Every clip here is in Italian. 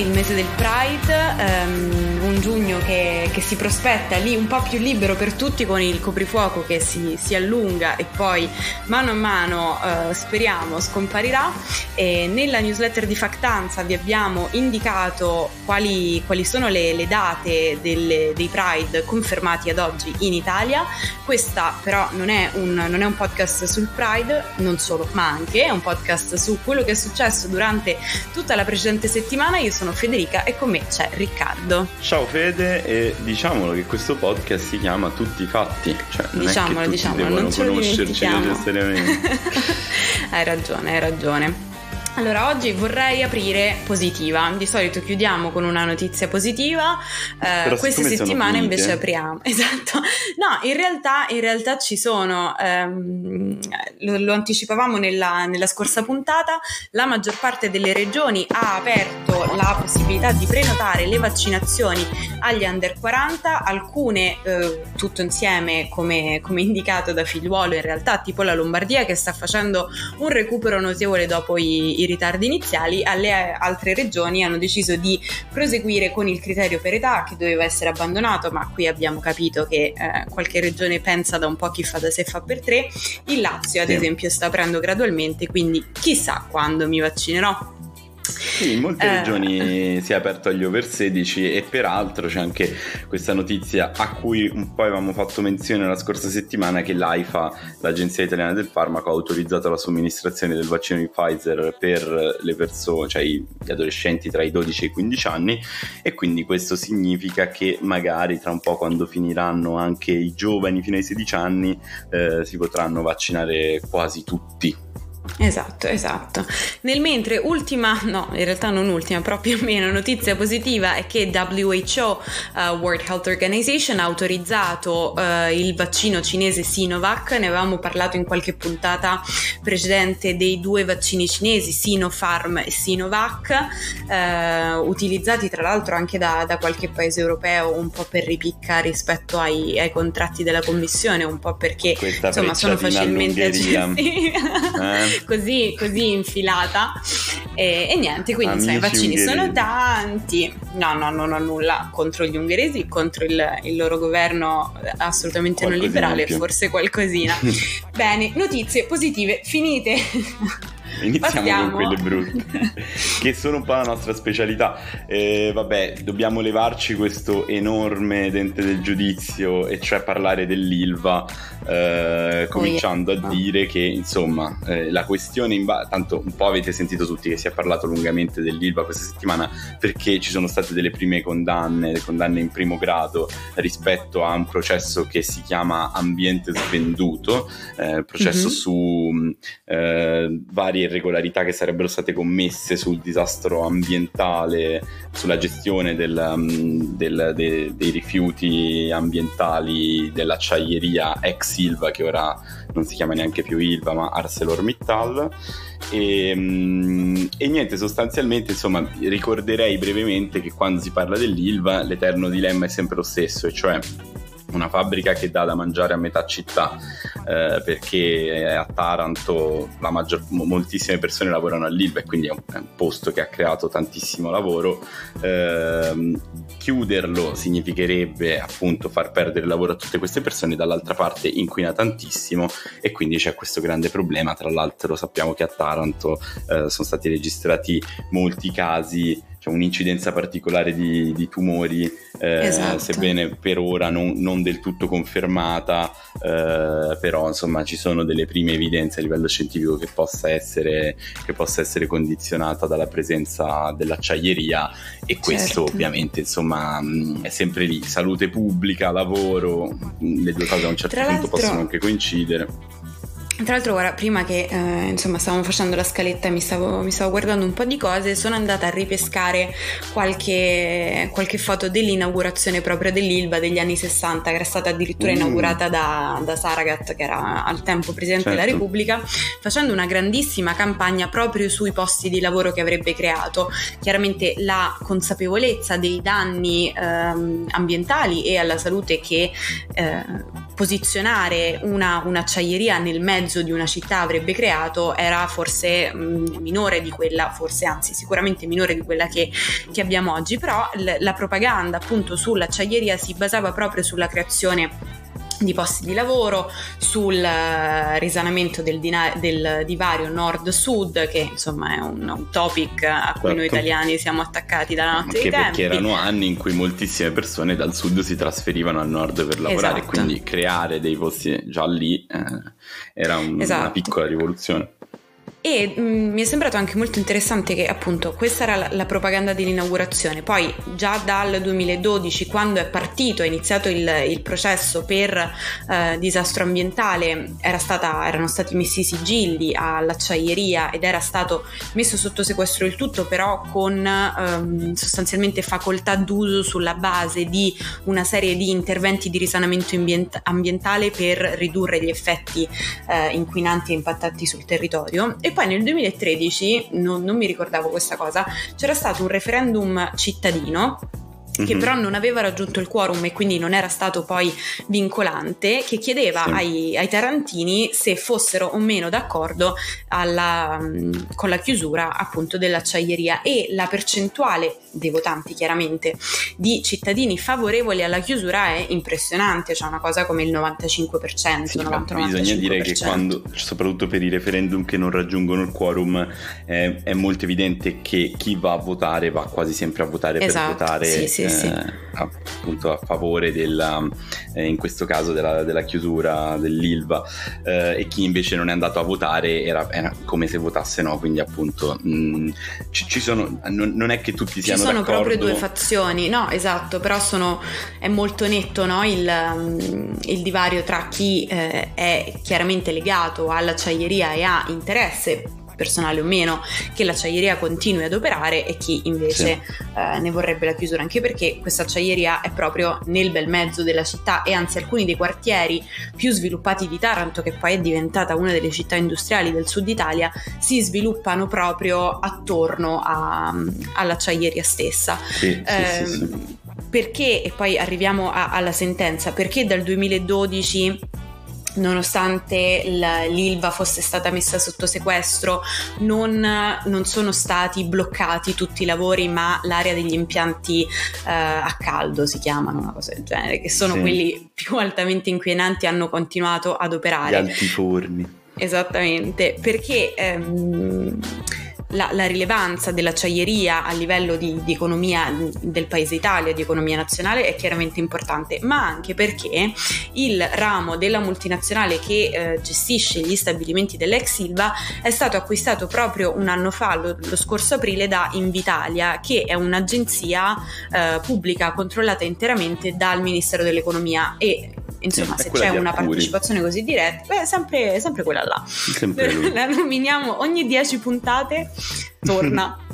il mese del Pride, um, un giugno che, che, si prospetta lì un po' più libero per tutti con il coprifuoco che si, si allunga e poi mano a mano uh, speriamo scomparirà. E nella newsletter di Factanza vi abbiamo indicato quali, quali sono le, le date delle, dei Pride confermati ad oggi in Italia. Questa però non è, un, non è un podcast sul Pride, non solo, ma anche è un podcast su quello che è successo durante tutta la precedente settimana. Io sono Federica e con me c'è Riccardo. Ciao Fede e diciamolo che questo podcast si chiama Tutti i fatti, cioè non diciamolo, è che tutti diciamolo, non conoscerci necessariamente. hai ragione, hai ragione. Allora, oggi vorrei aprire positiva. Di solito chiudiamo con una notizia positiva, eh, queste settimane invece apriamo. Esatto. No, in realtà, in realtà ci sono, ehm, lo, lo, anticipavamo nella, nella, scorsa puntata, la maggior parte delle regioni ha aperto la possibilità di prenotare le vaccinazioni agli under 40, alcune eh, tutto insieme come, come indicato da figliuolo in realtà, tipo la Lombardia che sta facendo un recupero notevole dopo i i ritardi iniziali, alle altre regioni hanno deciso di proseguire con il criterio per età che doveva essere abbandonato, ma qui abbiamo capito che eh, qualche regione pensa da un po' chi fa da sé fa per tre. Il Lazio, ad sì. esempio, sta aprendo gradualmente, quindi chissà quando mi vaccinerò. Sì, in molte eh. regioni si è aperto agli over 16 e peraltro c'è anche questa notizia a cui un po' avevamo fatto menzione la scorsa settimana che l'AIFA, l'Agenzia Italiana del Farmaco, ha autorizzato la somministrazione del vaccino di Pfizer per le persone, cioè gli adolescenti tra i 12 e i 15 anni e quindi questo significa che magari tra un po' quando finiranno anche i giovani fino ai 16 anni eh, si potranno vaccinare quasi tutti Esatto, esatto. Nel mentre ultima, no, in realtà non ultima, però più o meno notizia positiva è che WHO, uh, World Health Organization, ha autorizzato uh, il vaccino cinese Sinovac, ne avevamo parlato in qualche puntata precedente dei due vaccini cinesi, Sinopharm e Sinovac, uh, utilizzati tra l'altro anche da, da, qualche paese europeo un po' per ripicca rispetto ai, ai contratti della commissione, un po' perché Questa insomma sono facilmente accessibili. Eh? così, così infilata. E, e, niente, quindi Amici sai, i vaccini ungheresi. sono tanti. No, no, non ho nulla contro gli ungheresi, contro il, il loro governo assolutamente Qualcosina non liberale, forse qualcosina. Bene, notizie positive finite. Iniziamo Passiamo. con quelle brutte, che sono un po' la nostra specialità. Eh, vabbè, dobbiamo levarci questo enorme dente del giudizio, e cioè parlare dell'Ilva, eh, cominciando a dire che insomma eh, la questione, in ba- tanto un po' avete sentito tutti che si è parlato lungamente dell'Ilva questa settimana perché ci sono state delle prime condanne, condanne in primo grado rispetto a un processo che si chiama ambiente svenduto, eh, processo mm-hmm. su eh, varie irregolarità che sarebbero state commesse sul disastro ambientale, sulla gestione del, mm, del, de, dei rifiuti ambientali dell'acciaieria ex Ilva, che ora non si chiama neanche più Ilva, ma ArcelorMittal. E, mm, e, niente, sostanzialmente, insomma, ricorderei brevemente che quando si parla dell'Ilva l'eterno dilemma è sempre lo stesso, e cioè una fabbrica che dà da mangiare a metà città eh, perché a Taranto maggior, moltissime persone lavorano all'Ilva e quindi è un, è un, posto che ha creato tantissimo lavoro. Eh, chiuderlo significherebbe appunto far perdere lavoro a tutte queste persone dall'altra parte inquina tantissimo e quindi c'è questo grande problema. Tra l'altro sappiamo che a Taranto eh, sono stati registrati molti casi cioè un'incidenza particolare di, di tumori, eh, esatto. sebbene per ora non, non del tutto confermata, eh, però insomma ci sono delle prime evidenze a livello scientifico che possa essere, che possa essere condizionata dalla presenza dell'acciaieria e questo certo. ovviamente insomma è sempre lì, salute pubblica, lavoro, le due cose a un certo Tra punto possono anche coincidere. Tra l'altro, guarda, prima che eh, insomma stavamo facendo la scaletta e mi stavo, mi stavo, guardando un po' di cose, sono andata a ripescare qualche, qualche, foto dell'inaugurazione proprio dell'Ilva degli anni 60, che era stata addirittura mm. inaugurata da, da, Saragat, che era al tempo Presidente certo. della Repubblica, facendo una grandissima campagna proprio sui posti di lavoro che avrebbe creato. Chiaramente la consapevolezza dei danni ehm, ambientali e alla salute che eh, posizionare una, un'acciaieria nel mezzo mezzo di una città avrebbe creato era forse mh, minore di quella, forse anzi sicuramente minore di quella che, che abbiamo oggi, però l- la propaganda appunto sull'acciaieria si basava proprio sulla creazione di posti di lavoro, sul eh, risanamento del, dina- del divario nord-sud, che insomma è un, un topic a cui certo. noi italiani siamo attaccati dalla notte Anche perché erano anni in cui moltissime persone dal sud si trasferivano al nord per lavorare, esatto. quindi creare dei posti già lì eh, era un, esatto. una piccola rivoluzione. E mh, mm, mi è sembrato anche molto interessante che appunto questa era la, la, propaganda dell'inaugurazione, poi già dal 2012 quando è partito, è iniziato il, il processo per eh, disastro ambientale, era stata, erano stati messi sigilli all'acciaieria ed era stato messo sotto sequestro il tutto però con ehm, sostanzialmente facoltà d'uso sulla base di una serie di interventi di risanamento ambient- ambientale per ridurre gli effetti eh, inquinanti e impattanti sul territorio. E poi nel 2013, non, non mi ricordavo questa cosa, c'era stato un referendum cittadino che mm-hmm. però non aveva raggiunto il quorum e quindi non era stato poi vincolante, che chiedeva sì. ai, ai, tarantini se fossero o meno d'accordo alla, con la chiusura appunto dell'acciaieria e la percentuale dei votanti chiaramente di cittadini favorevoli alla chiusura è impressionante, cioè una cosa come il 95%. Sì, 90, bisogna dire che quando, soprattutto per i referendum che non raggiungono il quorum, eh, è molto evidente che chi va a votare va quasi sempre a votare esatto, per votare. Sì, sì, sì. Eh, appunto a favore della, eh, in questo caso della, della chiusura dell'ILVA eh, e chi invece non è andato a votare era, era come se votasse no, quindi appunto mh, mm, ci, ci, sono, non, non, è che tutti siano ci sono d'accordo. proprio due fazioni, no esatto, però sono, è molto netto no, il, mm, il, divario tra chi eh, è chiaramente legato all'acciaieria e ha interesse personale o meno, che l'acciaieria continui ad operare e chi invece sì. eh, ne vorrebbe la chiusura, anche perché questa acciaieria è proprio nel bel mezzo della città e anzi alcuni dei quartieri più sviluppati di Taranto, che poi è diventata una delle città industriali del sud Italia, si sviluppano proprio attorno a, all'acciaieria stessa. Sì, eh, sì, perché, e poi arriviamo a, alla sentenza, perché dal 2012 nonostante l'ILVA fosse stata messa sotto sequestro, non, non, sono stati bloccati tutti i lavori, ma l'area degli impianti eh, a caldo si chiamano, una cosa del genere, che sono sì. quelli più altamente inquinanti, hanno continuato ad operare. Gli altiforni. Esattamente, perché ehm, la, la, rilevanza dell'acciaieria a livello di, di, economia del paese Italia, di economia nazionale, è chiaramente importante, ma anche perché il ramo della multinazionale che eh, gestisce gli stabilimenti dell'ex Silva è stato acquistato proprio un anno fa, lo, lo scorso aprile, da Invitalia, che è un'agenzia eh, pubblica controllata interamente dal Ministero dell'Economia e insomma se c'è una partecipazione così diretta, beh, sempre, sempre quella là. Sempre la nominiamo ogni 10 puntate torna.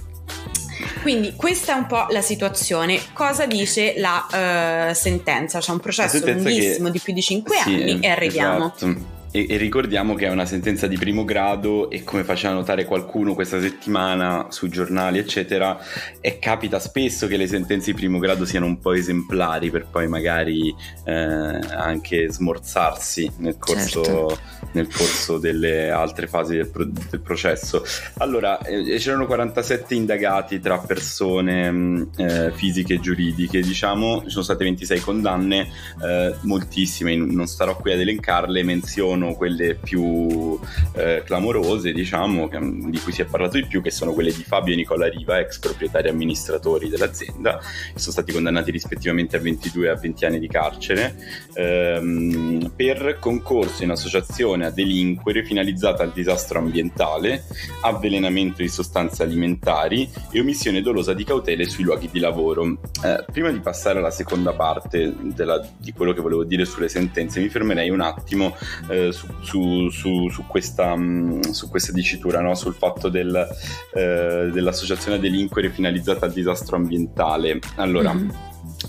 Quindi questa è un po' la situazione. Cosa dice la uh, sentenza? C'è un processo lunghissimo che... di più di 5 sì, anni e arriviamo. Esatto. E, e, ricordiamo che è una sentenza di primo grado e come faceva notare qualcuno questa settimana sui giornali eccetera, e capita spesso che le sentenze di primo grado siano un po' esemplari per poi magari eh, anche smorzarsi nel corso, certo. nel corso, delle altre fasi del, pro- del processo. Allora, eh, c'erano 47 indagati tra persone mm, eh, fisiche e giuridiche, diciamo, ci sono state 26 condanne, eh, moltissime, non starò qui ad elencarle, menziono sono quelle più eh, clamorose, diciamo, che, di cui si è parlato di più, che sono quelle di Fabio e Nicola Riva, ex proprietari amministratori dell'azienda, che sono stati condannati rispettivamente a 22 e a 20 anni di carcere ehm, per concorso in associazione a delinquere finalizzata al disastro ambientale, avvelenamento di sostanze alimentari e omissione dolosa di cautele sui luoghi di lavoro. Eh, prima di passare alla seconda parte della, di quello che volevo dire sulle sentenze, mi fermerei un attimo eh, su, su, su, su, questa, mm, questa dicitura, no? sul fatto del, eh, dell'associazione a delinquere finalizzata al disastro ambientale. Allora, mm-hmm.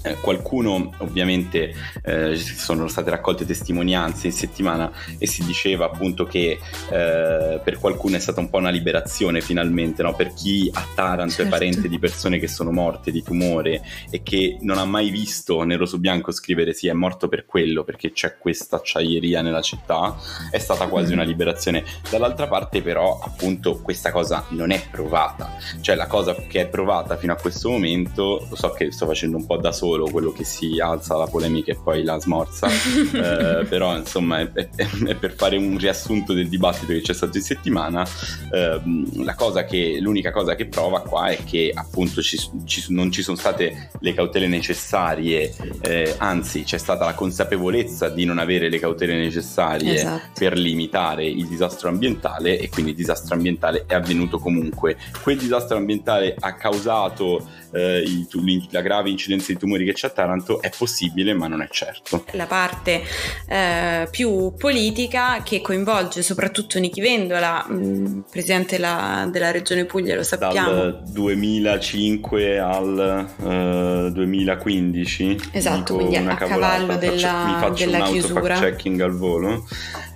Eh, qualcuno ovviamente eh, sono state raccolte testimonianze in settimana e si diceva appunto che eh, per qualcuno è stata un po' una liberazione finalmente, no? per chi a Taranto certo. è parente di persone che sono morte di tumore e che non ha mai visto nero su bianco scrivere sì è morto per quello perché c'è questa acciaieria nella città, è stata quasi una liberazione. Dall'altra parte però appunto questa cosa non è provata, cioè la cosa che è provata fino a questo momento, lo so che sto facendo un po' da solo, quello che si alza la polemica e poi la smorza, eh, però insomma è, è, è, per fare un riassunto del dibattito che c'è stato in settimana, eh, la cosa che, l'unica cosa che prova qua è che appunto ci, ci, non ci sono state le cautele necessarie, eh, anzi c'è stata la consapevolezza di non avere le cautele necessarie esatto. per limitare il disastro ambientale e quindi il disastro ambientale è avvenuto comunque. Quel disastro ambientale ha causato eh, il, la grave incidenza di tumori che c'è a Taranto è possibile ma non è certo. La parte eh, più politica che coinvolge soprattutto Nichi Vendola, mh, mm, presidente la, della regione Puglia, lo sappiamo. Dal 2005 al uh, 2015. Esatto, quindi a cavallo della, faccio, mi faccio della un chiusura. checking al volo.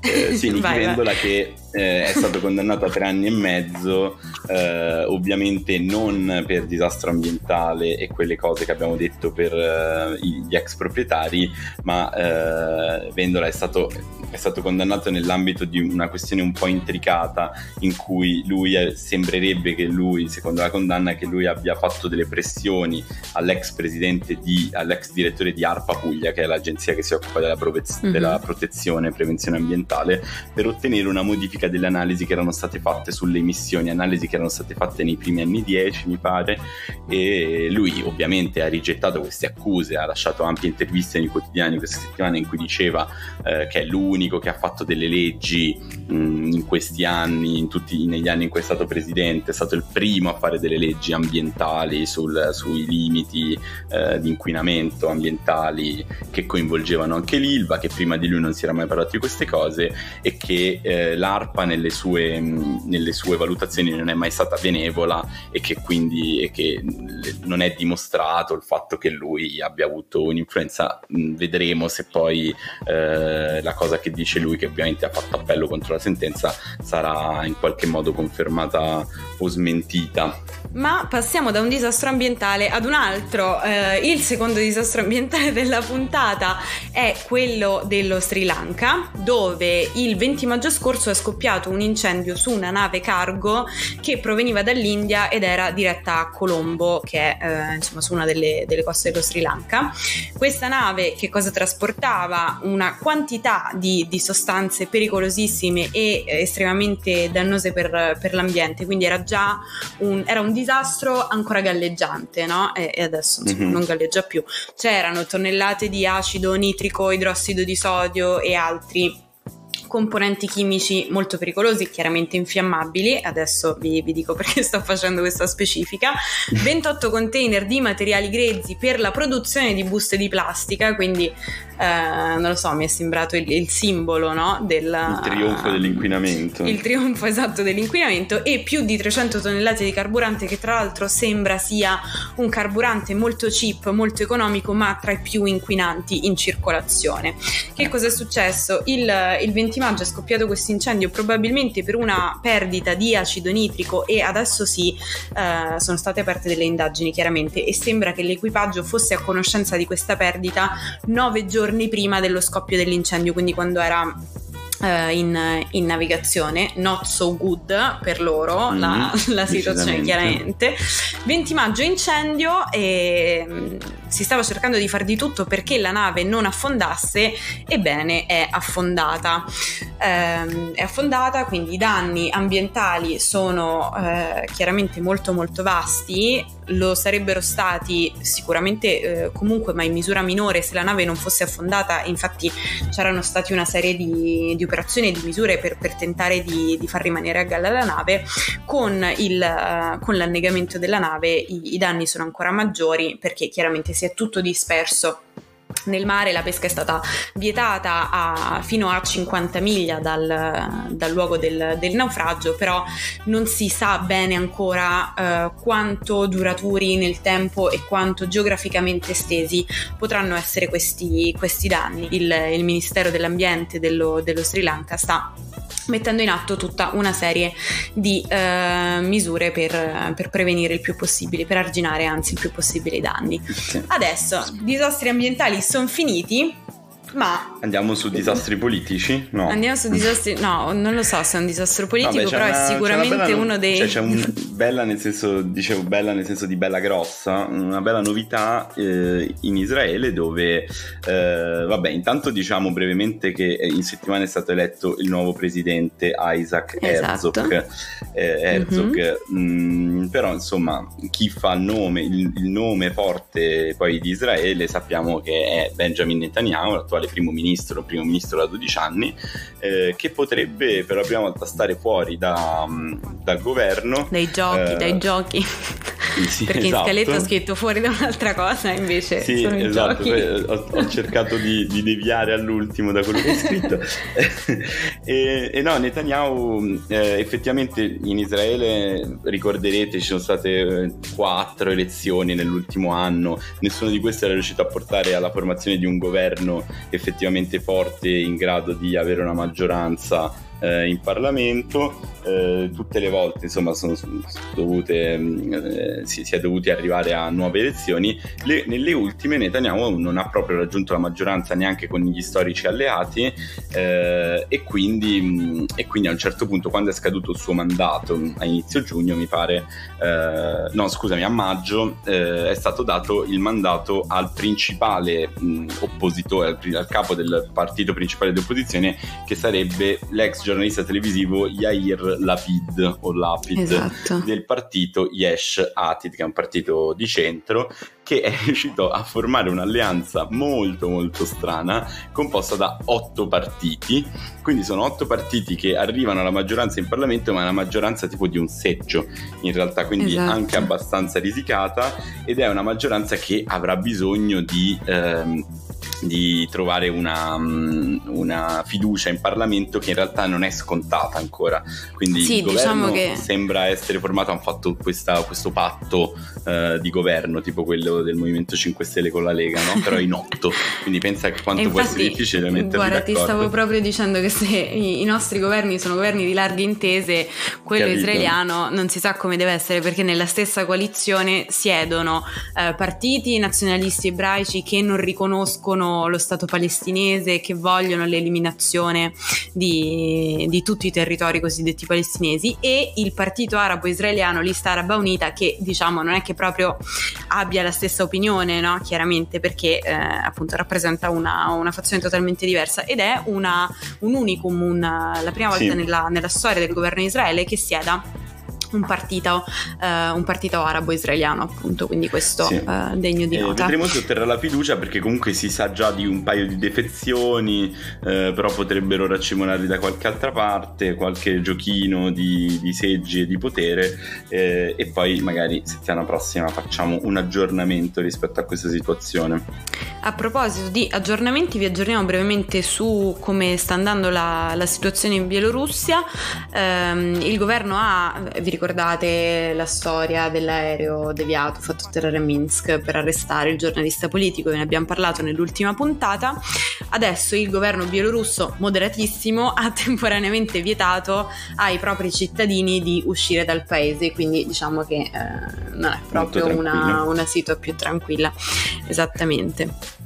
Eh, sì, Nichi Vendola che eh, è stato condannato a tre anni e mezzo, eh, ovviamente non per disastro ambientale e quelle cose che abbiamo detto per eh, gli ex proprietari, ma eh, Vendola è stato, è stato, condannato nell'ambito di una questione un po' intricata in cui lui è, sembrerebbe che lui, secondo la condanna, che lui abbia fatto delle pressioni all'ex presidente di, all'ex direttore di ARPA Puglia, che è l'agenzia che si occupa della, prove- mm-hmm. della protezione e prevenzione ambientale, per ottenere una modifica verifica delle analisi che erano state fatte sulle emissioni, analisi che erano state fatte nei primi anni 10 mi pare e lui ovviamente ha rigettato queste accuse, ha lasciato ampie interviste nei quotidiani questa settimana in cui diceva eh, che è l'unico che ha fatto delle leggi mh, in questi anni, in tutti, negli anni in cui è stato presidente, è stato il primo a fare delle leggi ambientali sul, sui limiti eh, di inquinamento ambientali che coinvolgevano anche l'ILVA, che prima di lui non si era mai parlato di queste cose e che eh, l'ARPA Zappa nelle sue, nelle sue, valutazioni non è mai stata benevola e che quindi e che non è dimostrato il fatto che lui abbia avuto un'influenza. Vedremo se poi eh, la cosa che dice lui, che ovviamente ha fatto appello contro la sentenza, sarà in qualche modo confermata o smentita. Ma passiamo da un disastro ambientale ad un altro. Eh, il secondo disastro ambientale della puntata è quello dello Sri Lanka, dove il 20 maggio scorso è scoppiato scoppiato un incendio su una nave cargo che proveniva dall'India ed era diretta a Colombo, che è eh, insomma su una delle, delle, coste dello Sri Lanka. Questa nave che cosa trasportava? Una quantità di, di sostanze pericolosissime e estremamente dannose per, per l'ambiente, quindi era già un, era un disastro ancora galleggiante, no? E, e adesso insomma, mm-hmm. non galleggia più. C'erano tonnellate di acido nitrico, idrossido di sodio e altri componenti chimici molto pericolosi, chiaramente infiammabili, adesso vi, vi, dico perché sto facendo questa specifica, 28 container di materiali grezzi per la produzione di buste di plastica, quindi eh, non lo so, mi è sembrato il, il simbolo no? del il trionfo dell'inquinamento. Il trionfo esatto dell'inquinamento e più di 300 tonnellate di carburante che tra l'altro sembra sia un carburante molto cheap, molto economico, ma tra i più inquinanti in circolazione. Che cosa è successo? Il, il 20 maggio è scoppiato questo incendio probabilmente per una perdita di acido nitrico e adesso sì, eh, sono state aperte delle indagini chiaramente e sembra che l'equipaggio fosse a conoscenza di questa perdita nove giorni prima dello scoppio dell'incendio, quindi quando era Uh, in, in, navigazione, not so good per loro mm, la, la, situazione chiaramente. 20 maggio incendio e mm, si stava cercando di fare di tutto perché la nave non affondasse, ebbene è affondata. Um, è affondata, quindi i danni ambientali sono uh, chiaramente molto molto vasti. Lo sarebbero stati sicuramente eh, comunque ma in misura minore se la nave non fosse affondata. Infatti c'erano stati una serie di, di operazioni e di misure per, per tentare di, di, far rimanere a galla la nave. Con, il, uh, con l'annegamento della nave i, i danni sono ancora maggiori perché chiaramente si è tutto disperso nel mare la pesca è stata vietata a, fino a 50 miglia dal, dal luogo del, del, naufragio, però non si sa bene ancora eh, quanto duraturi nel tempo e quanto geograficamente estesi potranno essere questi, questi danni. Il, il, Ministero dell'Ambiente dello, dello Sri Lanka sta mettendo in atto tutta una serie di eh, misure per, per, prevenire il più possibile, per arginare anzi il più possibile i danni. Adesso, disastri ambientali sono finiti, ma andiamo su disastri politici? No. Andiamo su disastri. No, non lo so se è un disastro politico, Vabbè, però una, è sicuramente uno dei. Cioè, c'è un bella nel senso, dicevo, bella nel senso di bella grossa, una bella novità eh, in Israele dove, eh, vabbè, intanto diciamo brevemente che in settimana è stato eletto il nuovo presidente Isaac esatto. Herzog. Eh, Herzog mm-hmm. mh, però insomma, chi fa il nome, il, il nome forte poi di Israele sappiamo che è Benjamin Netanyahu, l'attuale attuale primo ministro, primo ministro da 12 anni, eh, che potrebbe per la prima volta stare fuori da, mm, dal governo. Dai giochi, eh, dai giochi. Sì, Perché esatto. in scaletta ho scritto fuori da un'altra cosa, invece sì, esatto. Ho, ho, cercato di, di, deviare all'ultimo da quello che ho scritto. e, e, no, Netanyahu eh, effettivamente in Israele, ricorderete, ci sono state eh, quattro elezioni nell'ultimo anno, nessuno di questi era riuscito a portare alla formazione di un governo effettivamente forte in grado di avere una maggioranza eh, in Parlamento, eh, tutte le volte insomma sono, sono dovute, eh, si, si, è dovuti arrivare a nuove elezioni, le, nelle ultime Netanyahu non ha proprio raggiunto la maggioranza neanche con gli storici alleati eh, e quindi, e, quindi, a un certo punto quando è scaduto il suo mandato a inizio giugno mi pare, eh, no scusami a maggio è stato dato il mandato al principale mh, oppositore, al, al capo del partito principale di opposizione che sarebbe l'ex giornalista televisivo Yair Lapid o Lapid esatto. del partito Yesh Atid, che è un partito di centro, che è riuscito a formare un'alleanza molto molto strana, composta da otto partiti. Quindi sono otto partiti che arrivano alla maggioranza in Parlamento, ma è una maggioranza tipo di un seggio, in realtà, quindi esatto. anche abbastanza risicata, ed è una maggioranza che avrà bisogno di... Ehm, di trovare una, mm, una, fiducia in Parlamento che in realtà non è scontata ancora. Quindi sì, il governo diciamo che... sembra essere formato, hanno fatto questa, questo patto uh, di governo, tipo quello del Movimento 5 Stelle con la Lega, no? però in otto. Quindi pensa che quanto infatti, può essere difficile metterli Guarda, d'accordo. ti stavo proprio dicendo che se i, i nostri governi sono governi di larghe intese, quello Capito. israeliano non si sa come deve essere perché nella stessa coalizione siedono uh, partiti nazionalisti ebraici che non riconoscono lo Stato palestinese, che vogliono l'eliminazione di, di tutti i territori cosiddetti palestinesi e il partito arabo israeliano, Lista Araba Unita, che diciamo non è che proprio abbia la stessa opinione, no? chiaramente perché eh, appunto rappresenta una, una, fazione totalmente diversa ed è una, un unicum, una, la prima volta sì. nella, nella storia del governo Israele che sieda un partito, eh, un partito arabo-israeliano appunto, quindi questo sì. eh, degno di nota. Eh, vedremo se otterrà la fiducia perché comunque si sa già di un paio di defezioni, eh, però potrebbero raccimonarli da qualche altra parte, qualche giochino di, di seggi e di potere eh, e poi magari settimana prossima facciamo un aggiornamento rispetto a questa situazione. A proposito di aggiornamenti, vi aggiorniamo brevemente su come sta andando la, la situazione in Bielorussia. Um, il governo ha, vi ricordate la storia dell'aereo deviato fatto atterrare a Minsk per arrestare il giornalista politico, ne abbiamo parlato nell'ultima puntata. Adesso il governo bielorusso, moderatissimo, ha temporaneamente vietato ai propri cittadini di uscire dal paese, quindi diciamo che eh, non è proprio una, una situazione più tranquilla. Esattamente.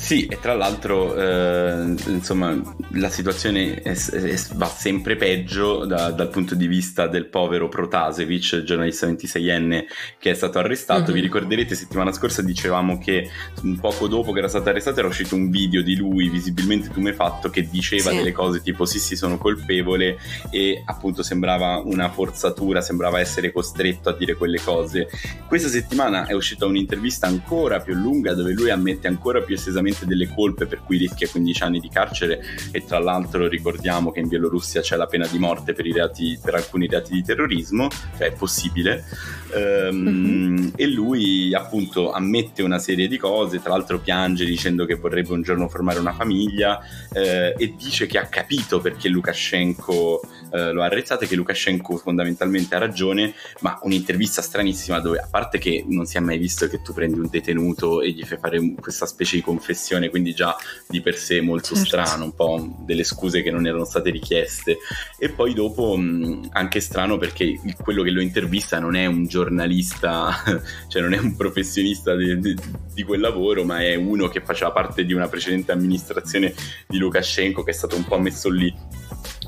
Sì, e tra l'altro eh, insomma la situazione è, è, va sempre peggio da, dal punto di vista del povero Protasevich, giornalista 26enne che è stato arrestato. Mm-hmm. Vi ricorderete settimana scorsa dicevamo che un poco dopo che era stato arrestato era uscito un video di lui visibilmente tumefatto che diceva sì. delle cose tipo sì sì sono colpevole e appunto sembrava una forzatura, sembrava essere costretto a dire quelle cose. Questa settimana è uscita un'intervista ancora più lunga dove lui ammette ancora più estesamente probabilmente delle colpe per cui rischia 15 anni di carcere e tra l'altro ricordiamo che in Bielorussia c'è la pena di morte per, reati, per alcuni reati di terrorismo, cioè è possibile. Um, mm-hmm. E lui appunto ammette una serie di cose, tra l'altro piange dicendo che vorrebbe un giorno formare una famiglia eh, e dice che ha capito perché Lukashenko eh, lo ha arrestato e che Lukashenko fondamentalmente ha ragione, ma un'intervista stranissima dove a parte che non si è mai visto che tu prendi un detenuto e gli fai fare questa specie di confessione, quindi già di per sé molto certo. strano, un po' delle scuse che non erano state richieste e poi dopo mh, anche strano perché quello che lo intervista non è un giornalista, cioè non è un professionista di, di, di quel lavoro, ma è uno che faceva parte di una precedente amministrazione di Lukashenko che è stato un po' messo lì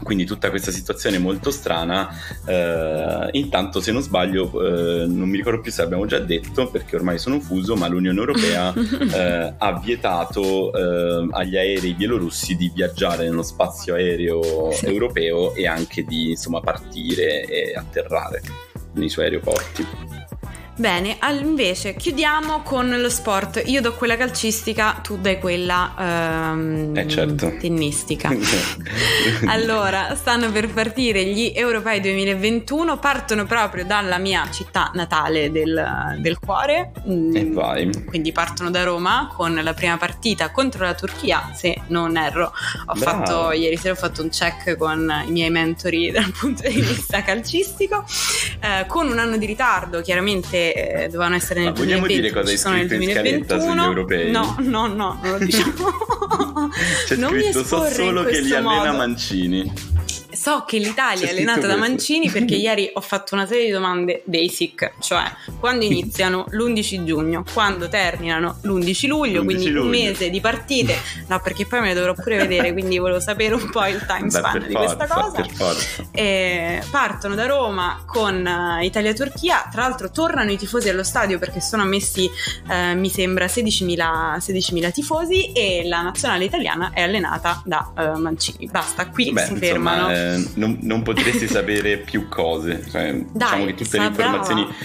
quindi tutta questa situazione molto strana. Eh, intanto, se non sbaglio, eh, non mi ricordo più se abbiamo già detto perché ormai sono fuso, ma l'Unione Europea eh, ha vietato eh, agli aerei bielorussi di viaggiare nello spazio aereo europeo e anche di insomma partire e atterrare nei suoi aeroporti. Bene, invece chiudiamo con lo sport. Io do quella calcistica, tu dai quella ehm, eh certo. tennistica. allora, stanno per partire gli europei 2021, partono proprio dalla mia città natale del, del cuore. Mm, e vai. Quindi partono da Roma con la prima partita contro la Turchia, se non erro. Ho Bravo. fatto, ieri sera ho fatto un check con i miei mentori dal punto di vista calcistico, eh, con un anno di ritardo, chiaramente eh, dovevano essere nel Ma 2020. Vogliamo dire cosa hai scritto in scaletta sugli europei? No, no, no, non lo diciamo. C'è non scritto so solo che li allena Mancini so che l'Italia è allenata da Mancini perché ieri ho fatto una serie di domande basic, cioè quando iniziano l'11 giugno, quando terminano l'11 luglio, l'11 quindi luglio. un mese di partite, no perché poi me le dovrò pure vedere, quindi volevo sapere un po' il time span di forza, questa cosa. E partono da Roma con uh, Italia-Turchia, tra l'altro tornano i tifosi allo stadio perché sono ammessi, uh, mi sembra, 16.000, 16.000, tifosi e la nazionale italiana è allenata da uh, Mancini. Basta, qui Beh, si insomma, fermano. Eh non, non, potresti sapere più cose. Cioè, Dai, diciamo che tutte le informazioni brava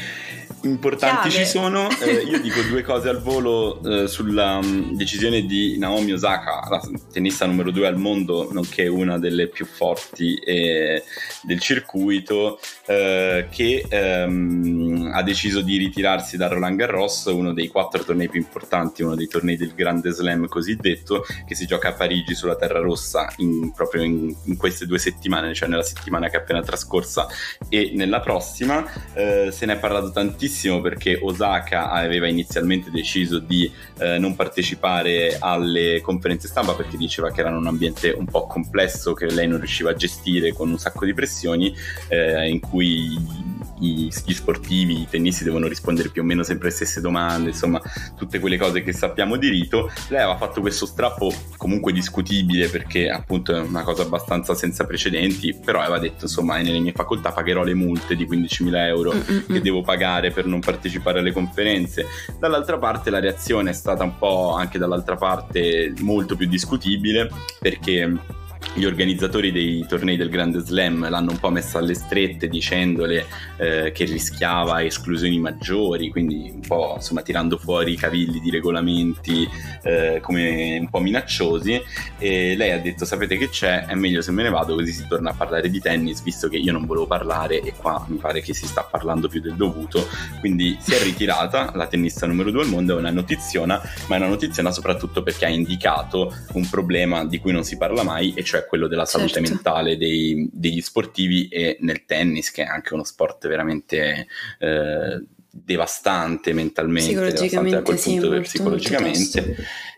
importanti Chiave. ci sono. Eh, io dico due cose al volo eh, sulla um, decisione di Naomi Osaka, la tennista numero due al mondo, nonché una delle più forti eh, del circuito, eh, che ehm, ha deciso di ritirarsi da Roland Garros, uno dei quattro tornei più importanti, uno dei tornei del Grande Slam cosiddetto, che si gioca a Parigi sulla Terra Rossa in, proprio in, in, queste due settimane, cioè nella settimana che è appena trascorsa e nella prossima. Eh, se ne è parlato tantissimo tantissimo perché Osaka aveva inizialmente deciso di eh, non partecipare alle conferenze stampa perché diceva che erano un ambiente un po' complesso che lei non riusciva a gestire con un sacco di pressioni eh, in cui gli sportivi, i tennisti devono rispondere più o meno sempre le stesse domande, insomma tutte quelle cose che sappiamo di rito. Lei aveva fatto questo strappo comunque discutibile perché appunto è una cosa abbastanza senza precedenti, però aveva detto insomma nelle mie facoltà pagherò le multe di 15.000 euro Mm-mm. che devo pagare per non partecipare alle conferenze. Dall'altra parte la reazione è stata un po' anche dall'altra parte molto più discutibile perché gli organizzatori dei tornei del Grande Slam l'hanno un po' messa alle strette dicendole eh, che rischiava esclusioni maggiori, quindi un po' insomma tirando fuori i cavilli di regolamenti eh, come un po' minacciosi. E lei ha detto sapete che c'è, è meglio se me ne vado così si torna a parlare di tennis visto che io non volevo parlare e qua mi pare che si sta parlando più del dovuto, quindi si è ritirata la tennista numero due al mondo, è una notiziona, ma è una notiziona soprattutto perché ha indicato un problema di cui non si parla mai e cioè quello della salute certo. mentale dei, degli sportivi e nel tennis, che è anche uno sport veramente eh, devastante mentalmente, devastante da quel punto sì, psicologicamente.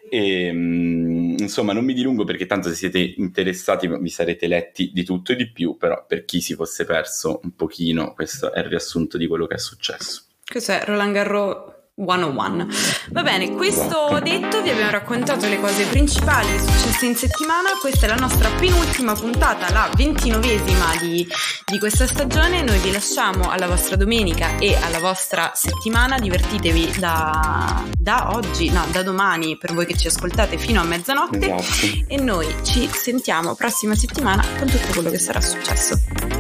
E, mm, insomma, non mi dilungo perché tanto se siete interessati vi sarete letti di tutto e di più, però per chi si fosse perso un pochino, questo è il riassunto di quello che è successo. Cos'è Roland Garros 101. Va bene, questo detto vi abbiamo raccontato le cose principali successe in settimana, questa è la nostra penultima puntata, la ventinovesima di, di questa stagione, noi vi lasciamo alla vostra domenica e alla vostra settimana, divertitevi da, da oggi, no, da domani per voi che ci ascoltate fino a mezzanotte esatto. e noi ci sentiamo prossima settimana con tutto quello che sarà successo.